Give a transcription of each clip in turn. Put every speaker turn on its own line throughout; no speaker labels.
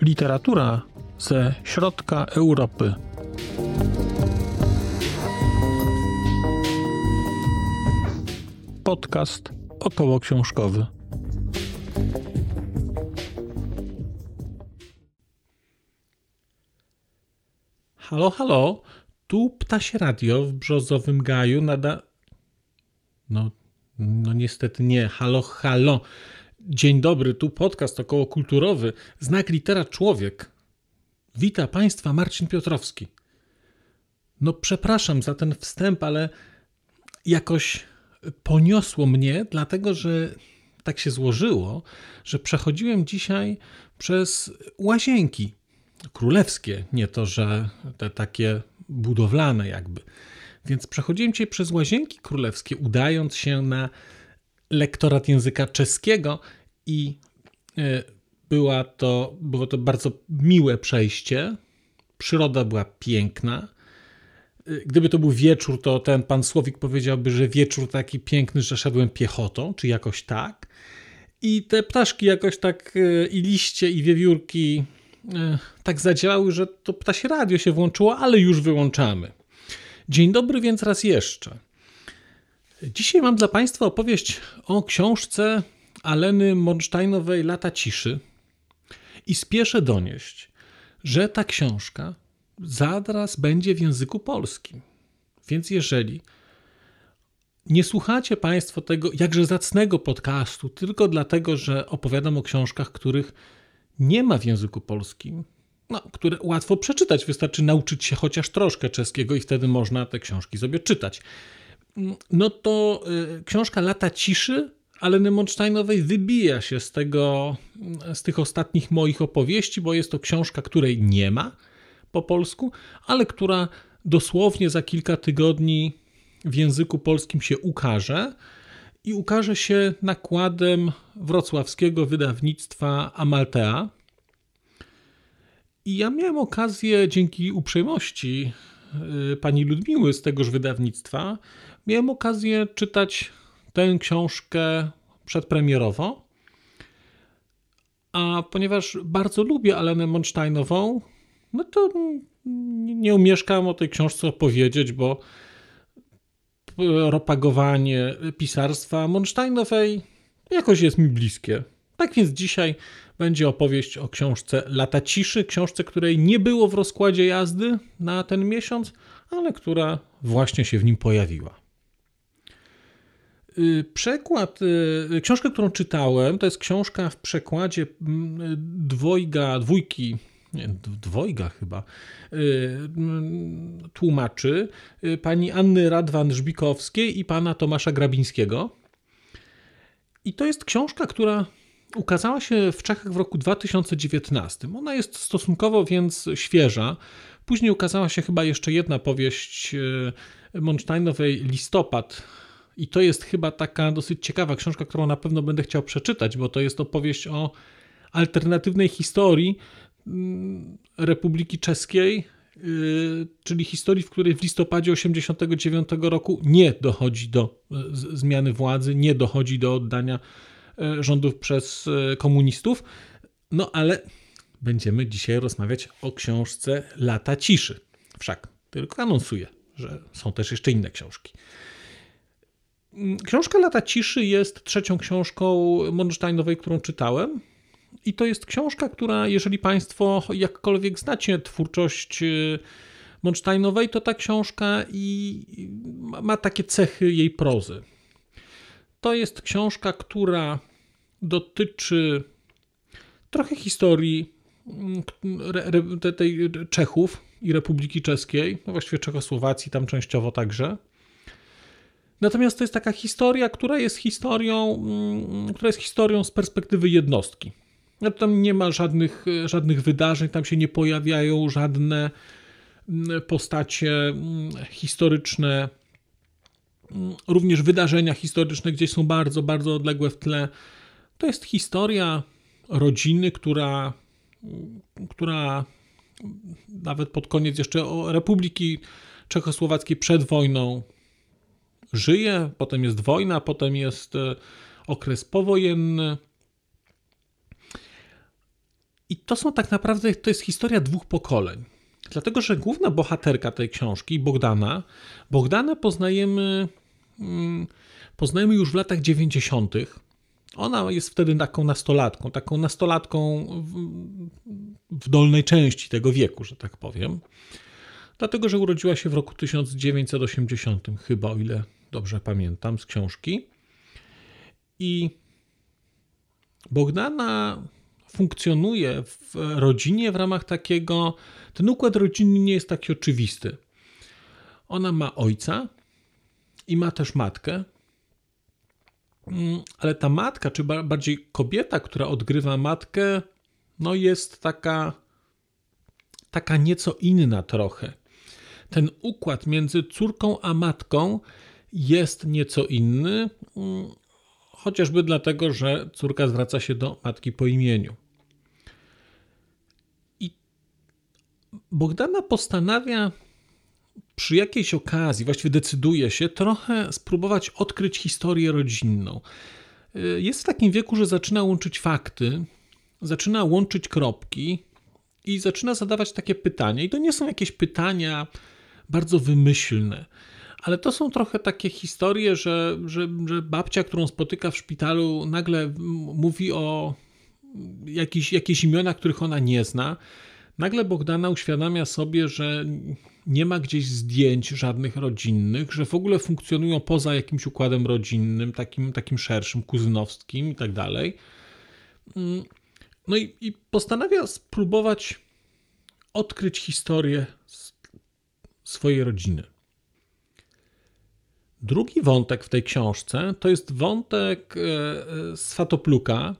Literatura ze środka Europy. Podcast około książkowy. Halo, halo, tu Ptasie Radio w Brzozowym Gaju nada... No, no niestety nie. Halo, halo. Dzień dobry, tu podcast około kulturowy. Znak litera człowiek. Wita Państwa Marcin Piotrowski. No przepraszam za ten wstęp, ale jakoś poniosło mnie, dlatego że tak się złożyło, że przechodziłem dzisiaj przez łazienki królewskie, nie to, że te takie budowlane jakby. Więc przechodziłem dzisiaj przez łazienki królewskie, udając się na lektorat języka czeskiego i e, była to, było to bardzo miłe przejście. Przyroda była piękna. E, gdyby to był wieczór, to ten pan Słowik powiedziałby, że wieczór taki piękny, że szedłem piechotą, czy jakoś tak. I te ptaszki jakoś tak, e, i liście, i wiewiórki tak zadziałały, że to ptasie radio się włączyło, ale już wyłączamy. Dzień dobry więc raz jeszcze. Dzisiaj mam dla Państwa opowieść o książce Aleny Monsteinowej Lata Ciszy i spieszę donieść, że ta książka zaraz będzie w języku polskim. Więc jeżeli nie słuchacie Państwo tego jakże zacnego podcastu tylko dlatego, że opowiadam o książkach, których nie ma w języku polskim, no, które łatwo przeczytać, wystarczy nauczyć się chociaż troszkę czeskiego i wtedy można te książki sobie czytać. No to y, książka Lata Ciszy Aleny Monsteinowej wybija się z, tego, z tych ostatnich moich opowieści, bo jest to książka, której nie ma po polsku, ale która dosłownie za kilka tygodni w języku polskim się ukaże i ukaże się nakładem wrocławskiego wydawnictwa Amaltea. I ja miałem okazję dzięki uprzejmości y, pani Ludmiły z tegoż wydawnictwa, miałem okazję czytać tę książkę przedpremierowo. A ponieważ bardzo lubię Alenę Monsteinową, no to nie umieszkam o tej książce opowiedzieć, bo propagowanie pisarstwa Monsteinowej jakoś jest mi bliskie. Tak więc dzisiaj będzie opowieść o książce Lata Ciszy, książce, której nie było w rozkładzie jazdy na ten miesiąc, ale która właśnie się w nim pojawiła. Y, przekład, y, książkę, którą czytałem, to jest książka w przekładzie mm, dwojga, dwójki, dwojga chyba, y, tłumaczy pani Anny Radwan-Żbikowskiej i pana Tomasza Grabińskiego. I to jest książka, która ukazała się w Czechach w roku 2019. Ona jest stosunkowo więc świeża. Później ukazała się chyba jeszcze jedna powieść Monsteinowej, Listopad i to jest chyba taka dosyć ciekawa książka, którą na pewno będę chciał przeczytać, bo to jest opowieść o alternatywnej historii Republiki Czeskiej, y, czyli historii, w której w listopadzie 1989 roku nie dochodzi do zmiany władzy, nie dochodzi do oddania e, rządów przez komunistów. No ale będziemy dzisiaj rozmawiać o książce Lata Ciszy. Wszak tylko anonsuję, że są też jeszcze inne książki. Książka Lata Ciszy jest trzecią książką Monsteinowej, którą czytałem. I to jest książka, która, jeżeli Państwo jakkolwiek znacie twórczość y, Monsteinowej, to ta książka i ma takie cechy jej prozy. To jest książka, która dotyczy trochę historii mm, tej Czechów i Republiki Czeskiej, no właściwie Czechosłowacji tam częściowo także. Natomiast to jest taka historia, która jest historią, mm, która jest historią z perspektywy jednostki. No, tam nie ma żadnych, żadnych wydarzeń, tam się nie pojawiają żadne mm, postacie mm, historyczne, również wydarzenia historyczne gdzieś są bardzo, bardzo odległe w tle. To jest historia rodziny, która, która nawet pod koniec jeszcze Republiki czechosłowackiej przed wojną żyje, potem jest wojna, potem jest e, okres powojenny. I to są tak naprawdę, to jest historia dwóch pokoleń. Dlatego, że główna bohaterka tej książki, Bogdana, Bogdana poznajemy, mm, poznajemy już w latach 90. Ona jest wtedy taką nastolatką, taką nastolatką w, w dolnej części tego wieku, że tak powiem. Dlatego, że urodziła się w roku 1980, chyba o ile dobrze pamiętam z książki. I Bogdana funkcjonuje w rodzinie w ramach takiego. Ten układ rodzinny nie jest taki oczywisty. Ona ma ojca i ma też matkę, mm, ale ta matka, czy bardziej kobieta, która odgrywa matkę, no jest taka, taka nieco inna trochę. Ten układ między córką a matką jest nieco inny, mm, chociażby dlatego, że córka zwraca się do matki po imieniu. I Bogdana postanawia przy jakiejś okazji, właściwie decyduje się trochę spróbować odkryć historię rodzinną. Y, jest w takim wieku, że zaczyna łączyć fakty, zaczyna łączyć kropki i zaczyna zadawać takie pytania. I to nie są jakieś pytania bardzo wymyślne ale to są trochę takie historie, że, że, że babcia, którą spotyka w szpitalu, nagle mówi o jakichś, jakichś imionach, których ona nie zna. Nagle Bogdana uświadamia sobie, że nie ma gdzieś zdjęć żadnych rodzinnych, że w ogóle funkcjonują poza jakimś układem rodzinnym, takim, takim szerszym, kuzynowskim i tak dalej. No i, i postanawia spróbować odkryć historię swojej rodziny. Drugi wątek w tej książce to jest wątek e, Swatopluka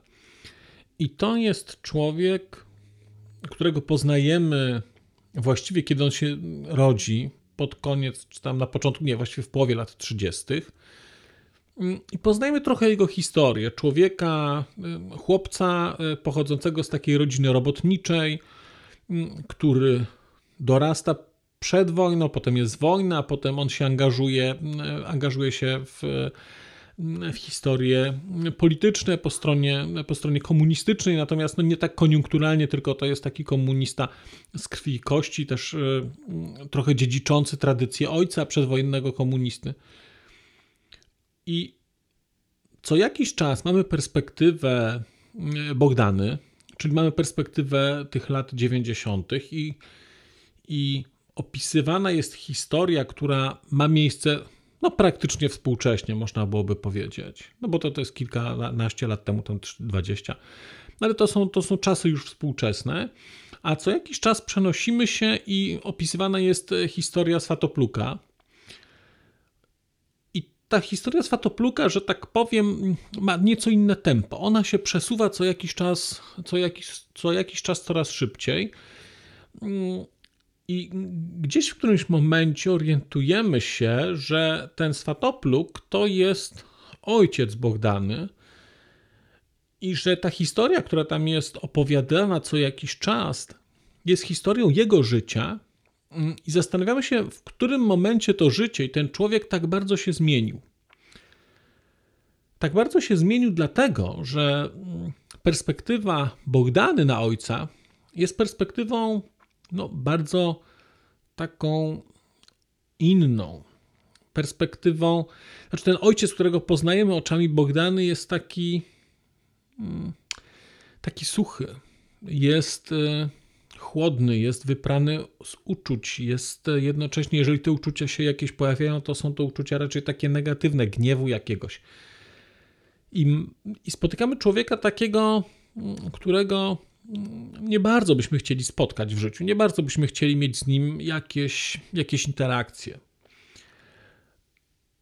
i to jest człowiek, którego poznajemy właściwie kiedy on się rodzi, pod koniec, czy tam na początku, nie, właściwie w połowie lat 30. I poznajemy trochę jego historię. Człowieka, e, chłopca e, pochodzącego z takiej rodziny robotniczej, który dorasta przed wojną, potem jest wojna, potem on się angażuje, angażuje się w, w historie polityczne po stronie, po stronie komunistycznej, natomiast no nie tak koniunkturalnie, tylko to jest taki komunista z krwi i kości, też y, trochę dziedziczący tradycję ojca przedwojennego komunisty. I co jakiś czas mamy perspektywę Bogdany, czyli mamy perspektywę tych lat 90. i, i opisywana jest historia, która ma miejsce no, praktycznie współcześnie, można byłoby powiedzieć. No bo to, to jest kilkanaście lat temu, tam 20. No, ale to są, to są czasy już współczesne. A co jakiś czas przenosimy się i opisywana jest historia Swatopluka. I ta historia Swatopluka, że tak powiem, ma nieco inne tempo. Ona się przesuwa co jakiś czas, co jakiś, co jakiś czas coraz szybciej. I gdzieś w którymś momencie orientujemy się, że ten Swatopluk to jest ojciec Bogdany i że ta historia, która tam jest opowiadana co jakiś czas, jest historią jego życia i zastanawiamy się, w którym momencie to życie i ten człowiek tak bardzo się zmienił. Tak bardzo się zmienił dlatego, że perspektywa Bogdany na ojca jest perspektywą no, bardzo taką inną perspektywą. Znaczy, ten ojciec, którego poznajemy oczami Bogdany, jest taki mm, taki suchy. Jest e, chłodny, jest wyprany z uczuć, jest e, jednocześnie, jeżeli te uczucia się jakieś pojawiają, to są to uczucia raczej takie negatywne, gniewu jakiegoś. I, i spotykamy człowieka takiego, mm, którego nie bardzo byśmy chcieli spotkać w życiu, nie bardzo byśmy chcieli mieć z nim jakieś, jakieś interakcje.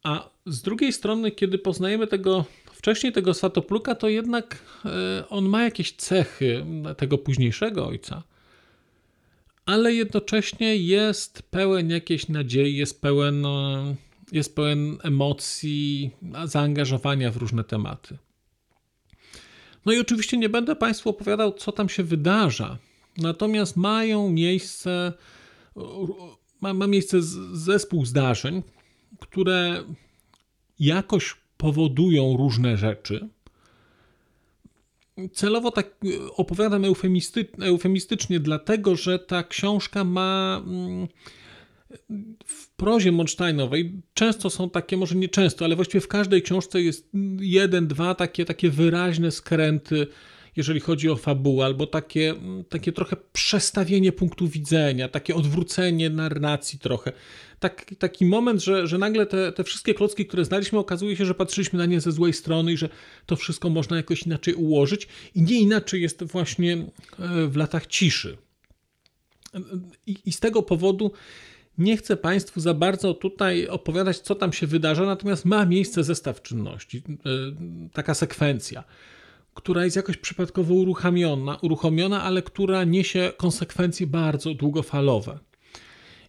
A z drugiej strony, kiedy poznajemy tego wcześniej tego Swatopluka, to jednak e, on ma jakieś cechy tego późniejszego ojca, ale jednocześnie jest pełen jakiejś nadziei, jest pełen, e, jest pełen emocji, zaangażowania w różne tematy. No i oczywiście nie będę Państwu opowiadał, co tam się wydarza. Natomiast mają miejsce ma, ma miejsce zespół zdarzeń, które jakoś powodują różne rzeczy. Celowo tak opowiadam eufemisty, eufemistycznie, dlatego że ta książka ma mm, w prozie Monsteinowej często są takie, może nie często, ale właściwie w każdej książce jest jeden, dwa takie, takie wyraźne skręty, jeżeli chodzi o fabułę, albo takie, takie trochę przestawienie punktu widzenia, takie odwrócenie narracji trochę. Tak, taki moment, że, że nagle te, te wszystkie klocki, które znaliśmy, okazuje się, że patrzyliśmy na nie ze złej strony i że to wszystko można jakoś inaczej ułożyć. I nie inaczej jest właśnie e, w latach ciszy. I, i z tego powodu nie chcę Państwu za bardzo tutaj opowiadać, co tam się wydarza, natomiast ma miejsce zestaw czynności, e, taka sekwencja, która jest jakoś przypadkowo uruchomiona, uruchomiona, ale która niesie konsekwencje bardzo długofalowe.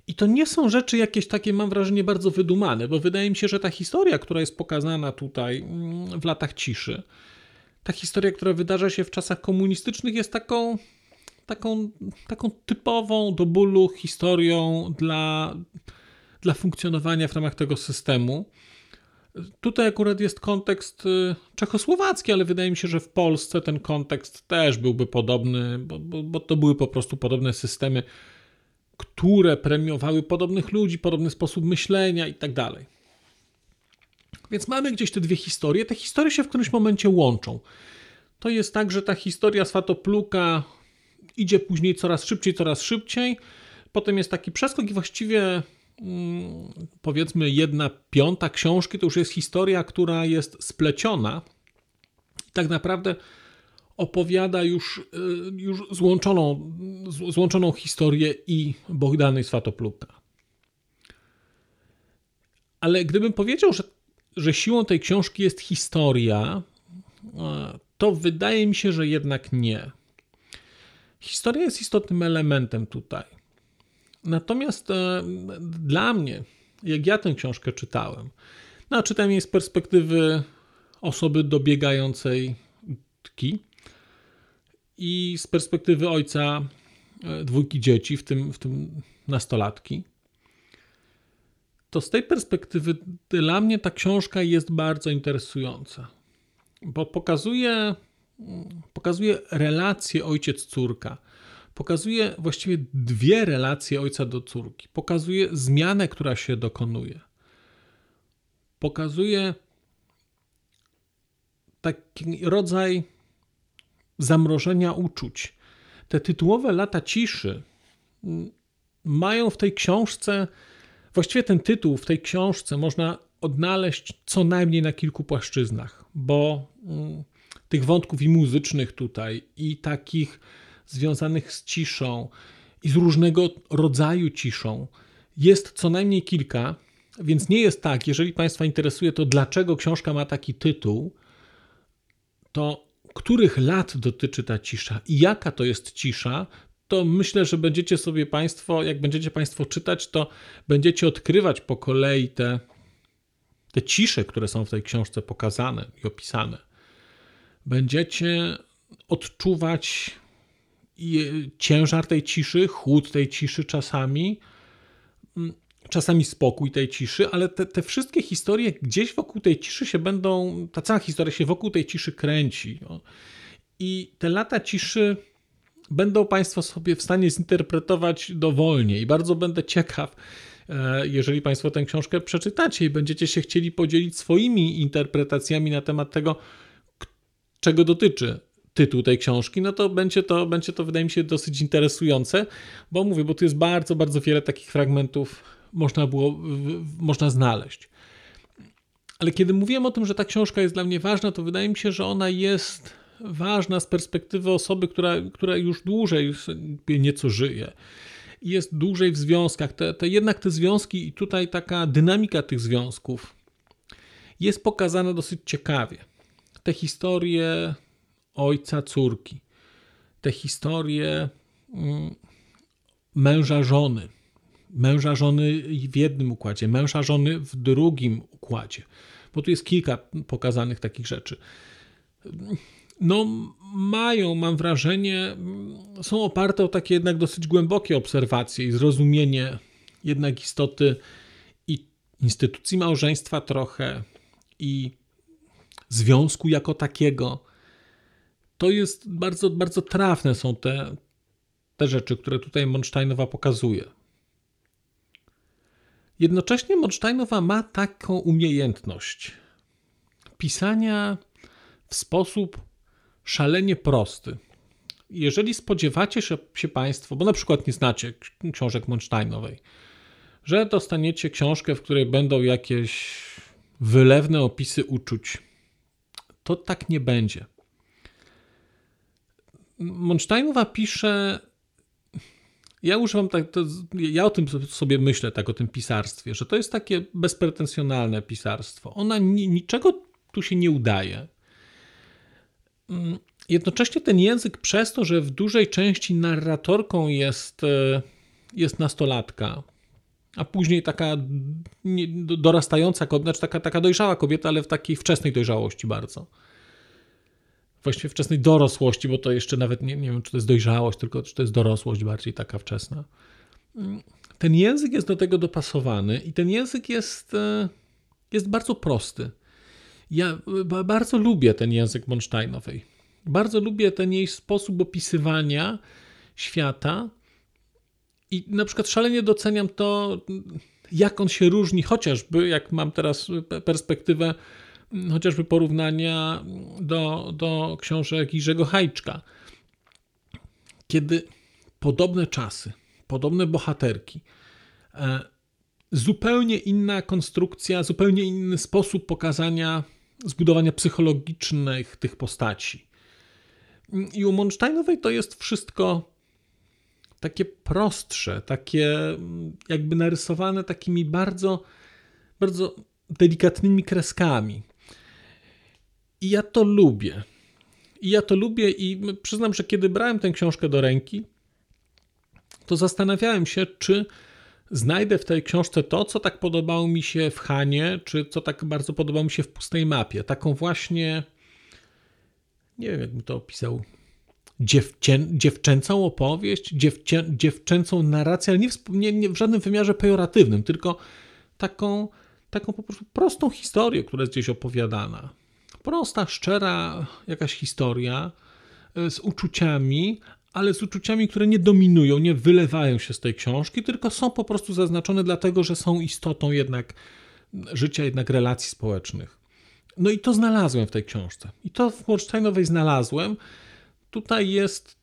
I to nie są rzeczy jakieś takie, mam wrażenie, bardzo wydumane, bo wydaje mi się, że ta historia, która jest pokazana tutaj mm, w latach ciszy, ta historia, która wydarza się w czasach komunistycznych, jest taką taką, taką typową do bólu historią dla, dla funkcjonowania w ramach tego systemu. Tutaj akurat jest kontekst y, czechosłowacki, ale wydaje mi się, że w Polsce ten kontekst też byłby podobny, bo, bo, bo to były po prostu podobne systemy, które premiowały podobnych ludzi, podobny sposób myślenia i tak dalej. Więc mamy gdzieś te dwie historie. Te historie się w którymś momencie łączą. To jest tak, że ta historia Swatopluka idzie później coraz szybciej, coraz szybciej. Potem jest taki przeskok i właściwie mm, powiedzmy jedna piąta książki to już jest historia, która jest spleciona. Tak naprawdę opowiada już, y, już złączoną, złączoną historię i Bogdany Swatopluka. Ale gdybym powiedział, że, że siłą tej książki jest historia, to wydaje mi się, że jednak nie. Historia jest istotnym elementem tutaj. Natomiast e, dla mnie, jak ja tę książkę czytałem, no, czytałem jej z perspektywy osoby dobiegającej tki i z perspektywy ojca e, dwójki dzieci, w tym, w tym nastolatki. To z tej perspektywy dla mnie ta książka jest bardzo interesująca, bo pokazuje pokazuje relację ojciec-córka. Pokazuje właściwie dwie relacje ojca do córki. Pokazuje zmianę, która się dokonuje. Pokazuje taki rodzaj zamrożenia uczuć. Te tytułowe lata ciszy mają w tej książce, właściwie ten tytuł w tej książce można odnaleźć co najmniej na kilku płaszczyznach, bo mm, tych wątków i muzycznych tutaj, i takich związanych z ciszą, i z różnego rodzaju ciszą. Jest co najmniej kilka, więc nie jest tak, jeżeli Państwa interesuje to, dlaczego książka ma taki tytuł, to których lat dotyczy ta cisza i jaka to jest cisza, to myślę, że będziecie sobie Państwo, jak będziecie Państwo czytać, to będziecie odkrywać po kolei te, te cisze, które są w tej książce pokazane i opisane będziecie odczuwać ciężar tej ciszy, chłód tej ciszy czasami, mm, czasami spokój tej ciszy, ale te, te wszystkie historie gdzieś wokół tej ciszy się będą, ta cała historia się wokół tej ciszy kręci. No. I te lata ciszy będą Państwo sobie w stanie zinterpretować dowolnie i bardzo będę ciekaw, e, jeżeli Państwo tę książkę przeczytacie i będziecie się chcieli podzielić swoimi interpretacjami na temat tego, czego dotyczy tytuł tej książki, no to będzie to, będzie to wydaje mi się dosyć interesujące, bo mówię, bo tu jest bardzo, bardzo wiele takich fragmentów można było, można znaleźć. Ale kiedy mówiłem o tym, że ta książka jest dla mnie ważna, to wydaje mi się, że ona jest ważna z perspektywy osoby, która, która już dłużej nieco żyje. Jest dłużej w związkach. Te, te, jednak te związki i tutaj taka dynamika tych związków jest pokazana dosyć ciekawie te historie ojca, córki, te historie mm, męża, żony, męża, żony w jednym układzie, męża, żony w drugim układzie, bo tu jest kilka pokazanych takich rzeczy. No, mają, mam wrażenie, są oparte o takie jednak dosyć głębokie obserwacje i zrozumienie jednak istoty i instytucji małżeństwa trochę i związku jako takiego. To jest bardzo, bardzo trafne są te, te rzeczy, które tutaj Monsteinowa pokazuje. Jednocześnie Monsteinowa ma taką umiejętność pisania w sposób szalenie prosty. Jeżeli spodziewacie się Państwo, bo na przykład nie znacie książek Monsteinowej, że dostaniecie książkę, w której będą jakieś wylewne opisy uczuć, to tak nie będzie. Monsteinowa pisze. Ja używam tak, to, ja o tym sobie myślę, tak o tym pisarstwie, że to jest takie bezpretensjonalne pisarstwo. Ona niczego tu się nie udaje. Mm, jednocześnie ten język, przez to, że w dużej części narratorką jest, e, jest nastolatka, a później taka dorastająca kobieta, znaczy taka, taka dojrzała kobieta, ale w takiej wczesnej dojrzałości bardzo. Właściwie wczesnej dorosłości, bo to jeszcze nawet nie, nie wiem, czy to jest dojrzałość, tylko czy to jest dorosłość bardziej taka wczesna. Ten język jest do tego dopasowany i ten język jest, e, jest bardzo prosty. Ja bardzo lubię ten język Monsteinowej. Bardzo lubię ten jej sposób opisywania świata i na przykład szalenie doceniam to, jak on się różni, chociażby, jak mam teraz perspektywę chociażby porównania do, do książek Jerzego Hajczka. Kiedy podobne czasy, podobne bohaterki, e, zupełnie inna konstrukcja, zupełnie inny sposób pokazania zbudowania psychologicznych tych postaci. I u Monsteinowej to jest wszystko takie prostsze, takie jakby narysowane takimi bardzo, bardzo delikatnymi kreskami. I ja to lubię. I ja to lubię i przyznam, że kiedy brałem tę książkę do ręki, to zastanawiałem się, czy znajdę w tej książce to, co tak podobało mi się w Hanie, czy co tak bardzo podobało mi się w pustej mapie. Taką właśnie, nie wiem, jakbym to opisał, dziewczę, dziewczęcą opowieść, dziewczę, dziewczęcą narrację, ale nie w, nie, nie w żadnym wymiarze pejoratywnym, tylko taką, taką po prostu prostą historię, która jest gdzieś opowiadana. Prosta, szczera jakaś historia e, z uczuciami, ale z uczuciami, które nie dominują, nie wylewają się z tej książki, tylko są po prostu zaznaczone dlatego, że są istotą jednak życia, jednak relacji społecznych. No i to znalazłem w tej książce. I to w Wolsztajnowej znalazłem. Tutaj jest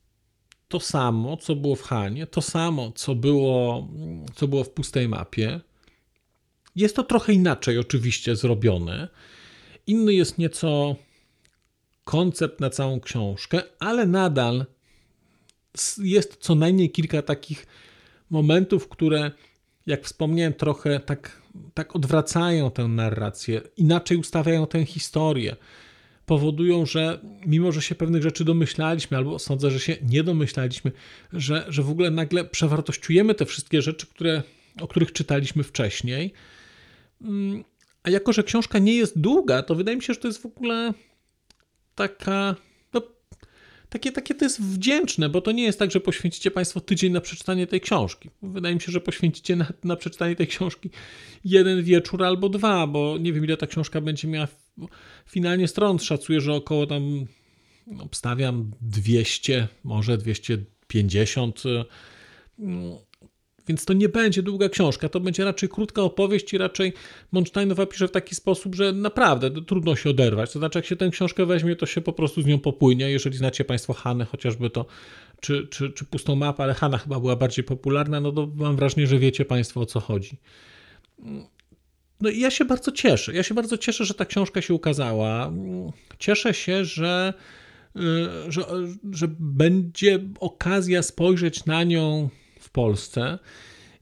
to samo, co było w Hanie, to samo, co było, co było w pustej mapie. Jest to trochę inaczej oczywiście zrobione. Inny jest nieco koncept na całą książkę, ale nadal jest co najmniej kilka takich momentów, które, jak wspomniałem, trochę tak, tak odwracają tę narrację, inaczej ustawiają tę historię. Powodują, że mimo, że się pewnych rzeczy domyślaliśmy, albo sądzę, że się nie domyślaliśmy, że, że w ogóle nagle przewartościujemy te wszystkie rzeczy, które, o których czytaliśmy wcześniej. Mm, a jako, że książka nie jest długa, to wydaje mi się, że to jest w ogóle taka takie, takie to jest wdzięczne, bo to nie jest tak, że poświęcicie Państwo tydzień na przeczytanie tej książki. Wydaje mi się, że poświęcicie na, na przeczytanie tej książki jeden wieczór albo dwa, bo nie wiem, ile ta książka będzie miała finalnie stron. Szacuję, że około tam obstawiam 200, może 250 więc to nie będzie długa książka, to będzie raczej krótka opowieść i raczej Monsteinowa pisze w taki sposób, że naprawdę trudno się oderwać. To znaczy, jak się tę książkę weźmie, to się po prostu z nią popłynie. Jeżeli znacie Państwo Hanę, chociażby to, czy, czy, czy pustą mapę, ale Hanna chyba była bardziej popularna, no to mam wrażenie, że wiecie Państwo o co chodzi. No i ja się bardzo cieszę. Ja się bardzo cieszę, że ta książka się ukazała. Cieszę się, że, że, że będzie okazja spojrzeć na nią Polsce.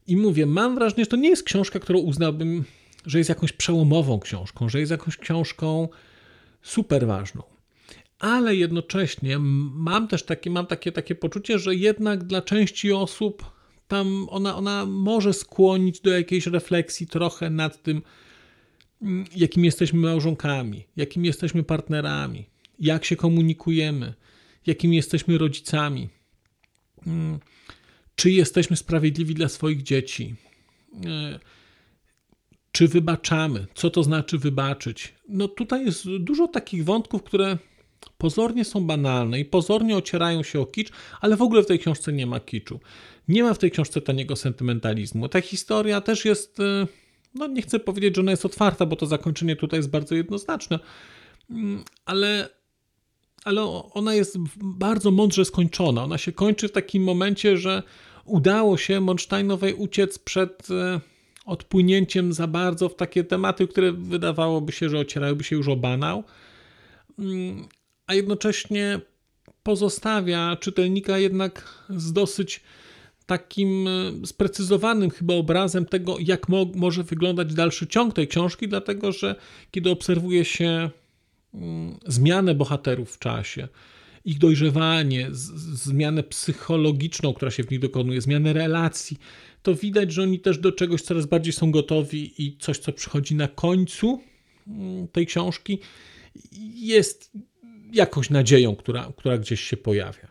I mówię, mam wrażenie, że to nie jest książka, którą uznałbym, że jest jakąś przełomową książką, że jest jakąś książką super ważną. Ale jednocześnie mam też takie, mam takie, takie poczucie, że jednak dla części osób tam ona, ona może skłonić do jakiejś refleksji trochę nad tym, mm, jakim jesteśmy małżonkami, jakim jesteśmy partnerami, jak się komunikujemy, jakim jesteśmy rodzicami. Mm czy jesteśmy sprawiedliwi dla swoich dzieci, czy wybaczamy? Co to znaczy wybaczyć? No tutaj jest dużo takich wątków, które pozornie są banalne i pozornie ocierają się o kicz, ale w ogóle w tej książce nie ma kiczu. Nie ma w tej książce taniego sentymentalizmu. Ta historia też jest, e, no nie chcę powiedzieć, że ona jest otwarta, bo to zakończenie tutaj jest bardzo jednoznaczne, mm, ale, ale ona jest bardzo mądrze skończona. Ona się kończy w takim momencie, że udało się Monsteinowej uciec przed e, odpłynięciem za bardzo w takie tematy, które wydawałoby się, że ocierałyby się już o banał, mm, a jednocześnie pozostawia czytelnika jednak z dosyć takim e, sprecyzowanym chyba obrazem tego, jak mo może wyglądać dalszy ciąg tej książki, dlatego że kiedy obserwuje się mm, zmianę bohaterów w czasie, ich dojrzewanie, zmianę psychologiczną, która się w nich dokonuje, zmianę relacji, to widać, że oni też do czegoś coraz bardziej są gotowi i coś, co przychodzi na końcu mm, tej książki, jest jakąś nadzieją, która, która gdzieś się pojawia.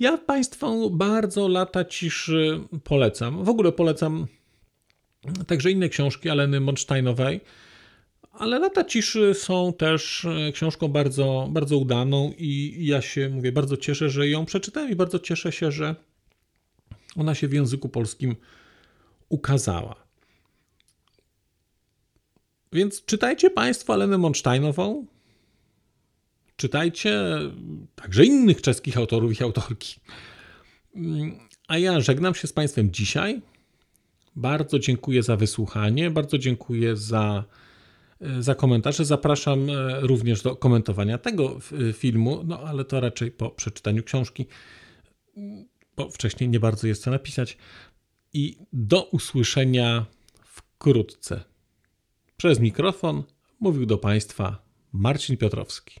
Ja Państwu bardzo lata ciszy polecam. W ogóle polecam także inne książki Aleny Monsteinowej, ale Lata Ciszy są też książką bardzo, bardzo udaną i ja się, mówię, bardzo cieszę, że ją przeczytałem i bardzo cieszę się, że ona się w języku polskim ukazała. Więc czytajcie Państwo Alenę Monsteinową, czytajcie także innych czeskich autorów i autorki. A ja żegnam się z Państwem dzisiaj. Bardzo dziękuję za wysłuchanie, bardzo dziękuję za, za komentarze. Zapraszam e, również do komentowania tego filmu, no ale to raczej po przeczytaniu książki bo wcześniej nie bardzo jest co napisać. I do usłyszenia wkrótce. Przez mikrofon mówił do Państwa Marcin Piotrowski.